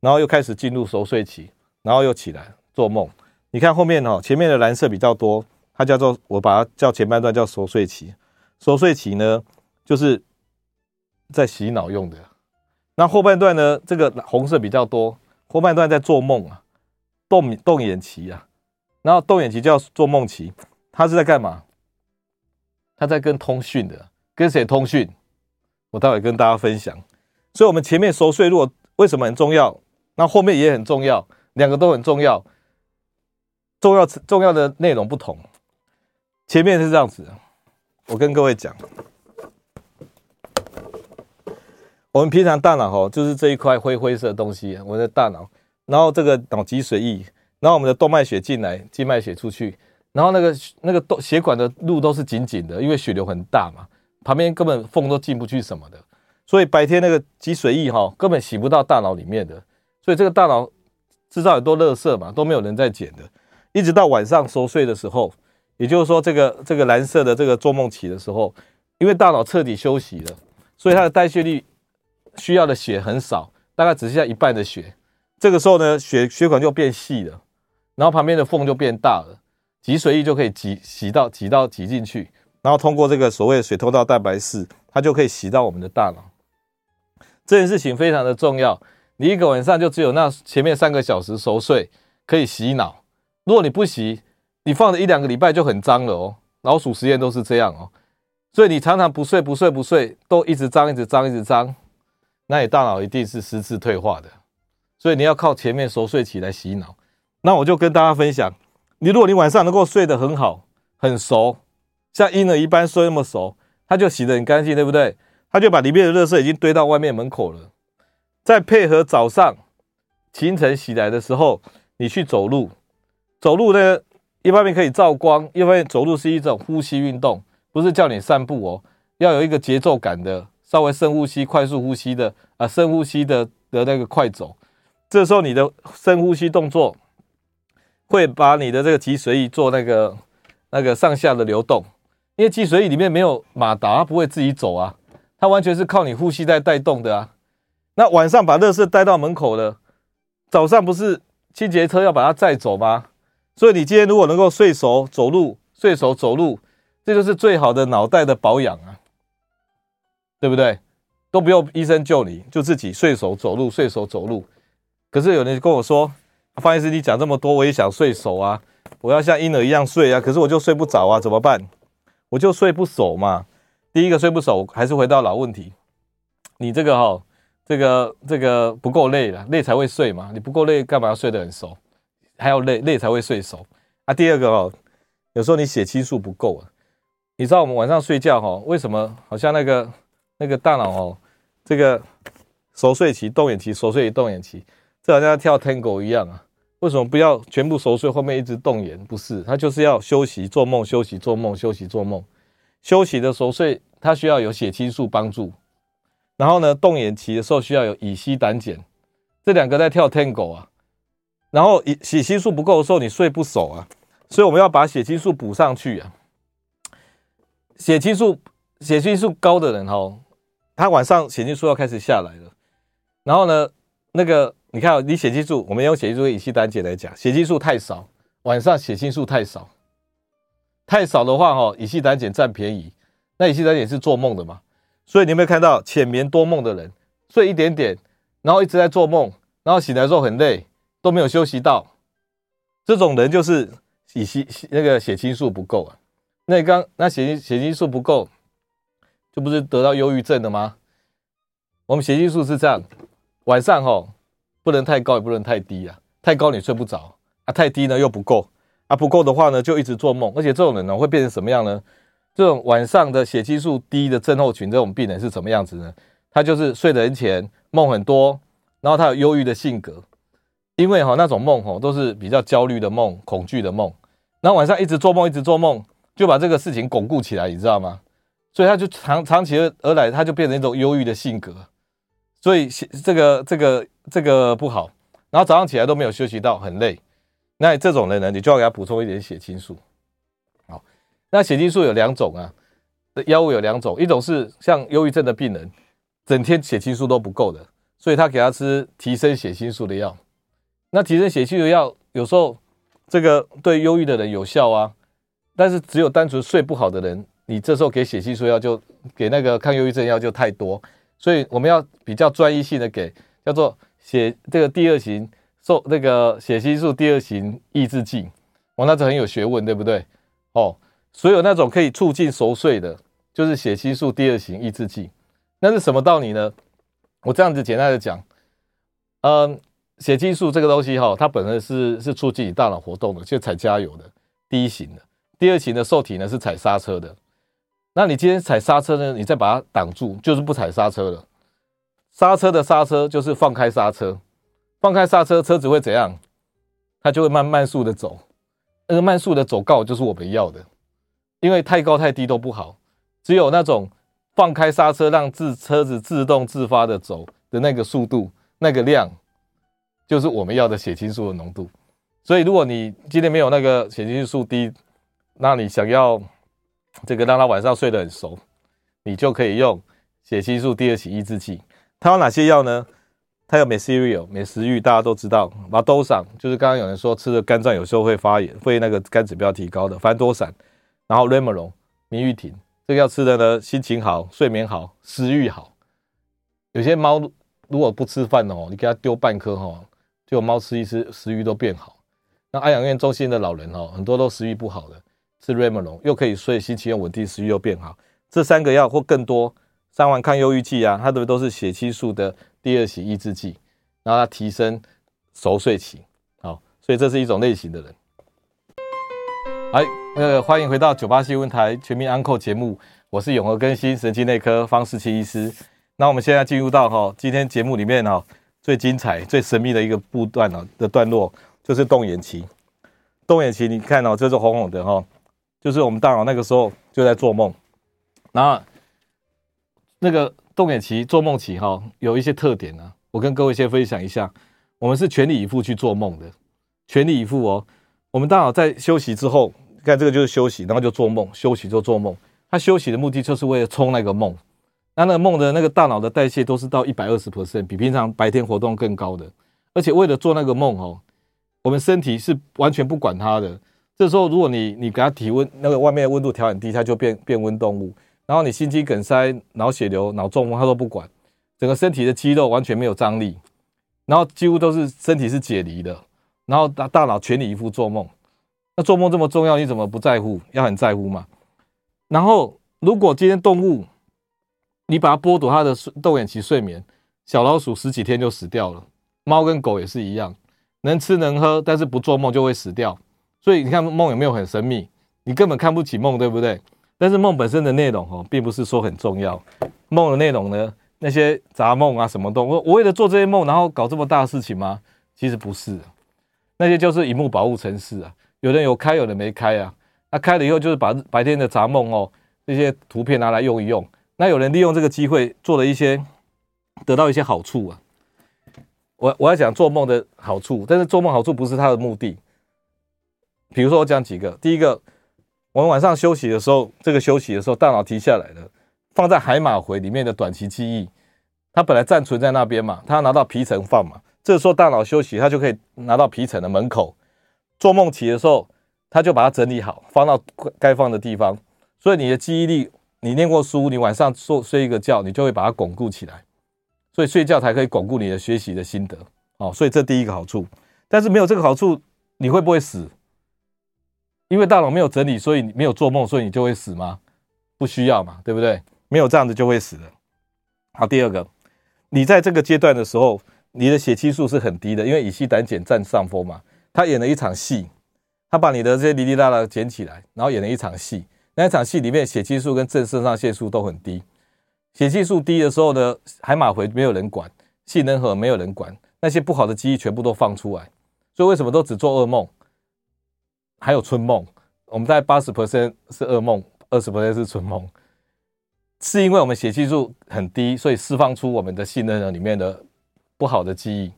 然后又开始进入熟睡期，然后又起来做梦，你看后面哦，前面的蓝色比较多，它叫做我把它叫前半段叫熟睡期。熟睡期呢，就是在洗脑用的。那后半段呢，这个红色比较多，后半段在做梦啊，动动眼期啊。然后动眼期叫做梦期，它是在干嘛？它在跟通讯的，跟谁通讯？我待会跟大家分享。所以，我们前面熟睡如果为什么很重要？那后面也很重要，两个都很重要。重要重要的内容不同。前面是这样子，我跟各位讲，我们平常大脑哈，就是这一块灰灰色的东西，我们的大脑，然后这个脑脊髓液。然后我们的动脉血进来，静脉血出去，然后那个那个动血管的路都是紧紧的，因为血流很大嘛，旁边根本缝都进不去什么的，所以白天那个脊髓液哈根本洗不到大脑里面的，所以这个大脑制造很多垃圾嘛，都没有人在捡的，一直到晚上熟睡的时候，也就是说这个这个蓝色的这个做梦期的时候，因为大脑彻底休息了，所以它的代谢率需要的血很少，大概只剩下一半的血，这个时候呢血血管就变细了。然后旁边的缝就变大了，脊髓液就可以挤洗到挤到挤进去，然后通过这个所谓的水通道蛋白室，它就可以洗到我们的大脑。这件事情非常的重要，你一个晚上就只有那前面三个小时熟睡可以洗脑。如果你不洗，你放了一两个礼拜就很脏了哦。老鼠实验都是这样哦，所以你常常不睡不睡不睡，都一直脏一直脏一直脏，那你大脑一定是失智退化的。所以你要靠前面熟睡期来洗脑。那我就跟大家分享，你如果你晚上能够睡得很好、很熟，像婴儿一般睡那么熟，他就洗得很干净，对不对？他就把里面的垃圾已经堆到外面门口了。再配合早上清晨起来的时候，你去走路，走路呢，一方面可以照光，一方面走路是一种呼吸运动，不是叫你散步哦，要有一个节奏感的，稍微深呼吸、快速呼吸的啊，深呼吸的的那个快走。这时候你的深呼吸动作。会把你的这个脊髓做那个那个上下的流动，因为脊髓里面没有马达，它不会自己走啊，它完全是靠你呼吸在带动的啊。那晚上把垃圾带到门口了，早上不是清洁车要把它载走吗？所以你今天如果能够睡熟走路，睡熟走路，这就是最好的脑袋的保养啊，对不对？都不用医生救你，就自己睡熟走路，睡熟走路。可是有人跟我说。方医师，你讲这么多，我也想睡熟啊！我要像婴儿一样睡啊，可是我就睡不着啊，怎么办？我就睡不熟嘛。第一个睡不熟，还是回到老问题，你这个哈、哦，这个这个不够累了，累才会睡嘛。你不够累，干嘛要睡得很熟？还要累，累才会睡熟啊。第二个哦，有时候你血清素不够啊。你知道我们晚上睡觉哈、哦，为什么好像那个那个大脑哦，这个熟睡期、动眼期、熟睡期、动眼期。这好像跳 Tango 一样啊！为什么不要全部熟睡，后面一直动眼？不是，他就是要休息做梦，休息做梦，休息做梦。休息的熟睡，它需要有血清素帮助。然后呢，动眼期的时候需要有乙烯胆碱，这两个在跳 Tango 啊。然后血清素不够的时候，你睡不熟啊。所以我们要把血清素补上去啊。血清素血清素高的人哦，他晚上血清素要开始下来了。然后呢，那个。你看，你血清素，我们用血清素乙醯胆碱来讲，血清素太少，晚上血清素太少，太少的话，哈，乙醯胆碱占便宜。那乙醯胆碱是做梦的嘛？所以你有没有看到浅眠多梦的人，睡一点点，然后一直在做梦，然后醒来之后很累，都没有休息到，这种人就是乙醯那个血清素不够啊。那刚那血血清素不够，就不是得到忧郁症的吗？我们血清素是这样，晚上哈。不能太高，也不能太低啊！太高你睡不着啊，太低呢又不够啊，不够的话呢就一直做梦，而且这种人呢会变成什么样呢？这种晚上的血清素低的症候群，这种病人是什么样子呢？他就是睡得很浅，梦很多，然后他有忧郁的性格，因为哈那种梦哈都是比较焦虑的梦、恐惧的梦，然后晚上一直做梦，一直做梦，就把这个事情巩固起来，你知道吗？所以他就长长期而来，他就变成一种忧郁的性格。所以这个这个这个不好，然后早上起来都没有休息到，很累。那这种人呢，你就要给他补充一点血清素。好，那血清素有两种啊，药物有两种，一种是像忧郁症的病人，整天血清素都不够的，所以他给他吃提升血清素的药。那提升血清素的药有时候这个对忧郁的人有效啊。但是只有单纯睡不好的人，你这时候给血清素药就给那个抗忧郁症药就太多，所以我们要比较专一性的给，叫做血这个第二型受那个血清素第二型抑制剂，哦，那这很有学问，对不对？哦，所有那种可以促进熟睡的，就是血清素第二型抑制剂。那是什么道理呢？我这样子简单的讲，嗯，血清素这个东西哈，它本身是是促进你大脑活动的，就踩加油的第一型的。第二型的受体呢是踩刹车的，那你今天踩刹车呢，你再把它挡住，就是不踩刹车了。刹车的刹车就是放开刹车，放开刹车，车子会怎样？它就会慢慢速的走。那个慢速的走高就是我们要的，因为太高太低都不好，只有那种放开刹车，让自车子自动自发的走的那个速度、那个量，就是我们要的血清素的浓度。所以如果你今天没有那个血清素低，那你想要这个让他晚上睡得很熟，你就可以用血清素第二型抑制剂。它有哪些药呢？它有美思瑞、美食欲，大家都知道。马兜散就是刚刚有人说吃了肝脏有时候会发炎，会那个肝指标提高的。凡多散，然后雷莫龙、明玉婷，这个药吃的呢，心情好、睡眠好、食欲好。有些猫如果不吃饭哦，你给它丢半颗哈，就猫吃一吃，食欲都变好。那安养院中心的老人哦，很多都食欲不好的。吃瑞莫龙，又可以睡，心情又稳定，食欲又变好。这三个药或更多，三环抗忧郁剂啊，它的都是血清素的第二型抑制剂，然后它提升熟睡期。好，所以这是一种类型的人。哎，那欢迎回到九八新闻台全民安扣节目，我是永和更新神经内科方世奇医师。那我们现在进入到哈今天节目里面哈最精彩、最神秘的一个部段呢的段落，就是动眼期。动眼期，你看哦，这是红红的哈。就是我们大脑那个时候就在做梦，然后那个动眼期、做梦期哈，有一些特点呢。我跟各位先分享一下，我们是全力以赴去做梦的，全力以赴哦。我们大脑在休息之后，看这个就是休息，然后就做梦，休息就做梦。他休息的目的就是为了冲那个梦，那那个梦的那个大脑的代谢都是到一百二十 percent，比平常白天活动更高的。而且为了做那个梦哦，我们身体是完全不管它的。这时候，如果你你给它体温，那个外面的温度调很低，它就变变温动物。然后你心肌梗塞、脑血流、脑中风，它都不管，整个身体的肌肉完全没有张力，然后几乎都是身体是解离的，然后大大脑全力以赴做梦。那做梦这么重要，你怎么不在乎？要很在乎嘛。然后，如果今天动物，你把它剥夺它的动眼期睡眠，小老鼠十几天就死掉了，猫跟狗也是一样，能吃能喝，但是不做梦就会死掉。所以你看梦有没有很神秘？你根本看不起梦，对不对？但是梦本身的内容哦，并不是说很重要。梦的内容呢，那些杂梦啊，什么都我我为了做这些梦，然后搞这么大的事情吗？其实不是，那些就是萤幕保护城市啊。有人有开，有人没开啊。那开了以后，就是把白天的杂梦哦，这些图片拿来用一用。那有人利用这个机会做了一些，得到一些好处啊。我我要讲做梦的好处，但是做梦好处不是他的目的。比如说我讲几个，第一个，我们晚上休息的时候，这个休息的时候，大脑停下来了，放在海马回里面的短期记忆，它本来暂存在那边嘛，它要拿到皮层放嘛，这时候大脑休息，它就可以拿到皮层的门口。做梦起的时候，它就把它整理好，放到该放的地方。所以你的记忆力，你念过书，你晚上睡睡一个觉，你就会把它巩固起来。所以睡觉才可以巩固你的学习的心得。哦，所以这第一个好处。但是没有这个好处，你会不会死？因为大脑没有整理，所以你没有做梦，所以你就会死吗？不需要嘛，对不对？没有这样子就会死的。好，第二个，你在这个阶段的时候，你的血清素是很低的，因为乙烯胆碱占上风嘛。他演了一场戏，他把你的这些哩哩啦啦捡起来，然后演了一场戏。那一场戏里面，血激素跟正肾上腺素都很低。血激素低的时候呢，海马回没有人管，杏仁核没有人管，那些不好的记忆全部都放出来。所以为什么都只做噩梦？还有春梦，我们在八十 percent 是噩梦，二十 percent 是春梦，是因为我们血激素很低，所以释放出我们的杏仁核里面的不好的记忆，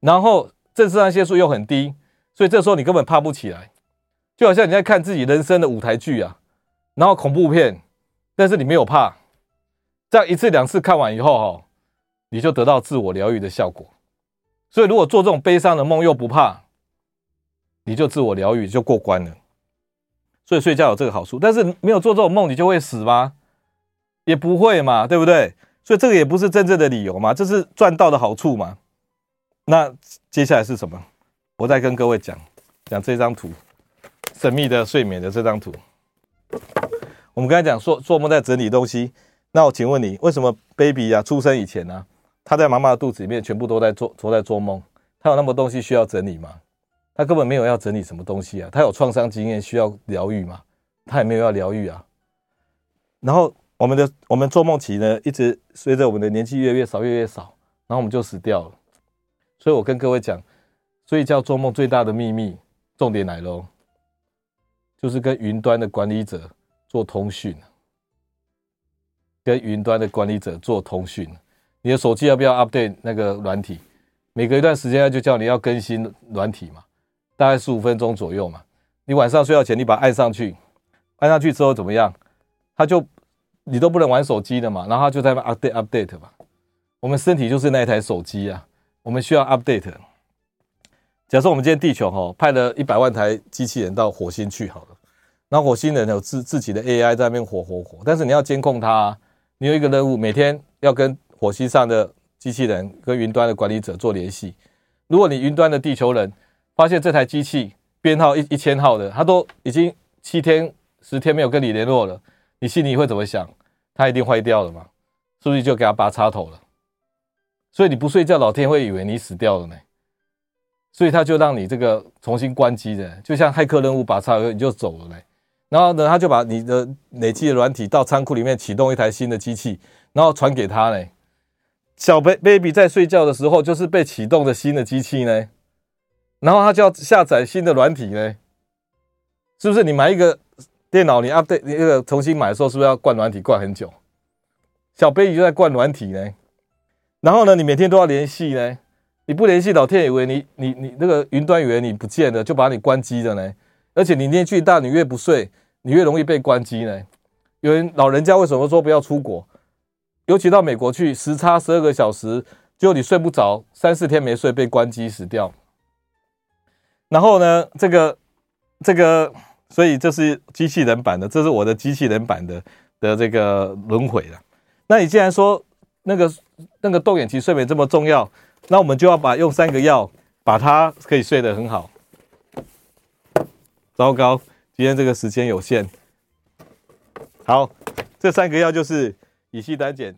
然后正肾上腺素又很低，所以这时候你根本爬不起来，就好像你在看自己人生的舞台剧啊，然后恐怖片，但是你没有怕，这样一次两次看完以后哈，你就得到自我疗愈的效果，所以如果做这种悲伤的梦又不怕。你就自我疗愈就过关了。所以睡觉有这个好处，但是没有做这种梦，你就会死吗？也不会嘛，对不对？所以这个也不是真正的理由嘛，这是赚到的好处嘛。那接下来是什么？我再跟各位讲讲这张图，神秘的睡眠的这张图。我们刚才讲说做梦在整理东西，那我请问你，为什么 baby 啊出生以前呢、啊，他在妈妈的肚子里面全部都在做都在做梦？他有那么多东西需要整理吗？他根本没有要整理什么东西啊，他有创伤经验需要疗愈吗？他也没有要疗愈啊。然后我们的我们做梦期呢，一直随着我们的年纪越来越少越来越少，然后我们就死掉了。所以我跟各位讲，所以叫做梦最大的秘密，重点来喽，就是跟云端的管理者做通讯，跟云端的管理者做通讯。你的手机要不要 update 那个软体？每隔一段时间他就叫你要更新软体嘛。大概十五分钟左右嘛，你晚上睡觉前你把它按上去，按上去之后怎么样？它就你都不能玩手机的嘛，然后它就在 update update 嘛。我们身体就是那一台手机啊，我们需要 update。假设我们今天地球哈派了一百万台机器人到火星去好了，那火星人有自自己的 AI 在那边活活活，但是你要监控它，你有一个任务，每天要跟火星上的机器人跟云端的管理者做联系。如果你云端的地球人，发现这台机器编号一一千号的，他都已经七天十天没有跟你联络了，你心里会怎么想？他一定坏掉了嘛？是不是就给他拔插头了？所以你不睡觉，老天会以为你死掉了呢。所以他就让你这个重新关机的，就像骇客任务拔插头你就走了呢。然后呢，他就把你的累积的软体到仓库里面启动一台新的机器，然后传给他呢。小 baby 在睡觉的时候就是被启动的新的机器呢。然后他就要下载新的软体呢，是不是？你买一个电脑，你 update 你那个重新买的时候，是不是要灌软体灌很久？小 baby 就在灌软体呢。然后呢，你每天都要联系呢，你不联系，老天以为你你你那个云端以为你不见了，就把你关机了呢。而且你年纪大，你越不睡，你越容易被关机呢。有人老人家为什么说不要出国？尤其到美国去，时差十二个小时，结果你睡不着，三四天没睡，被关机死掉。然后呢，这个这个，所以这是机器人版的，这是我的机器人版的的这个轮回了。那你既然说那个那个动眼期睡眠这么重要，那我们就要把用三个药把它可以睡得很好。糟糕，今天这个时间有限。好，这三个药就是乙烯胆碱。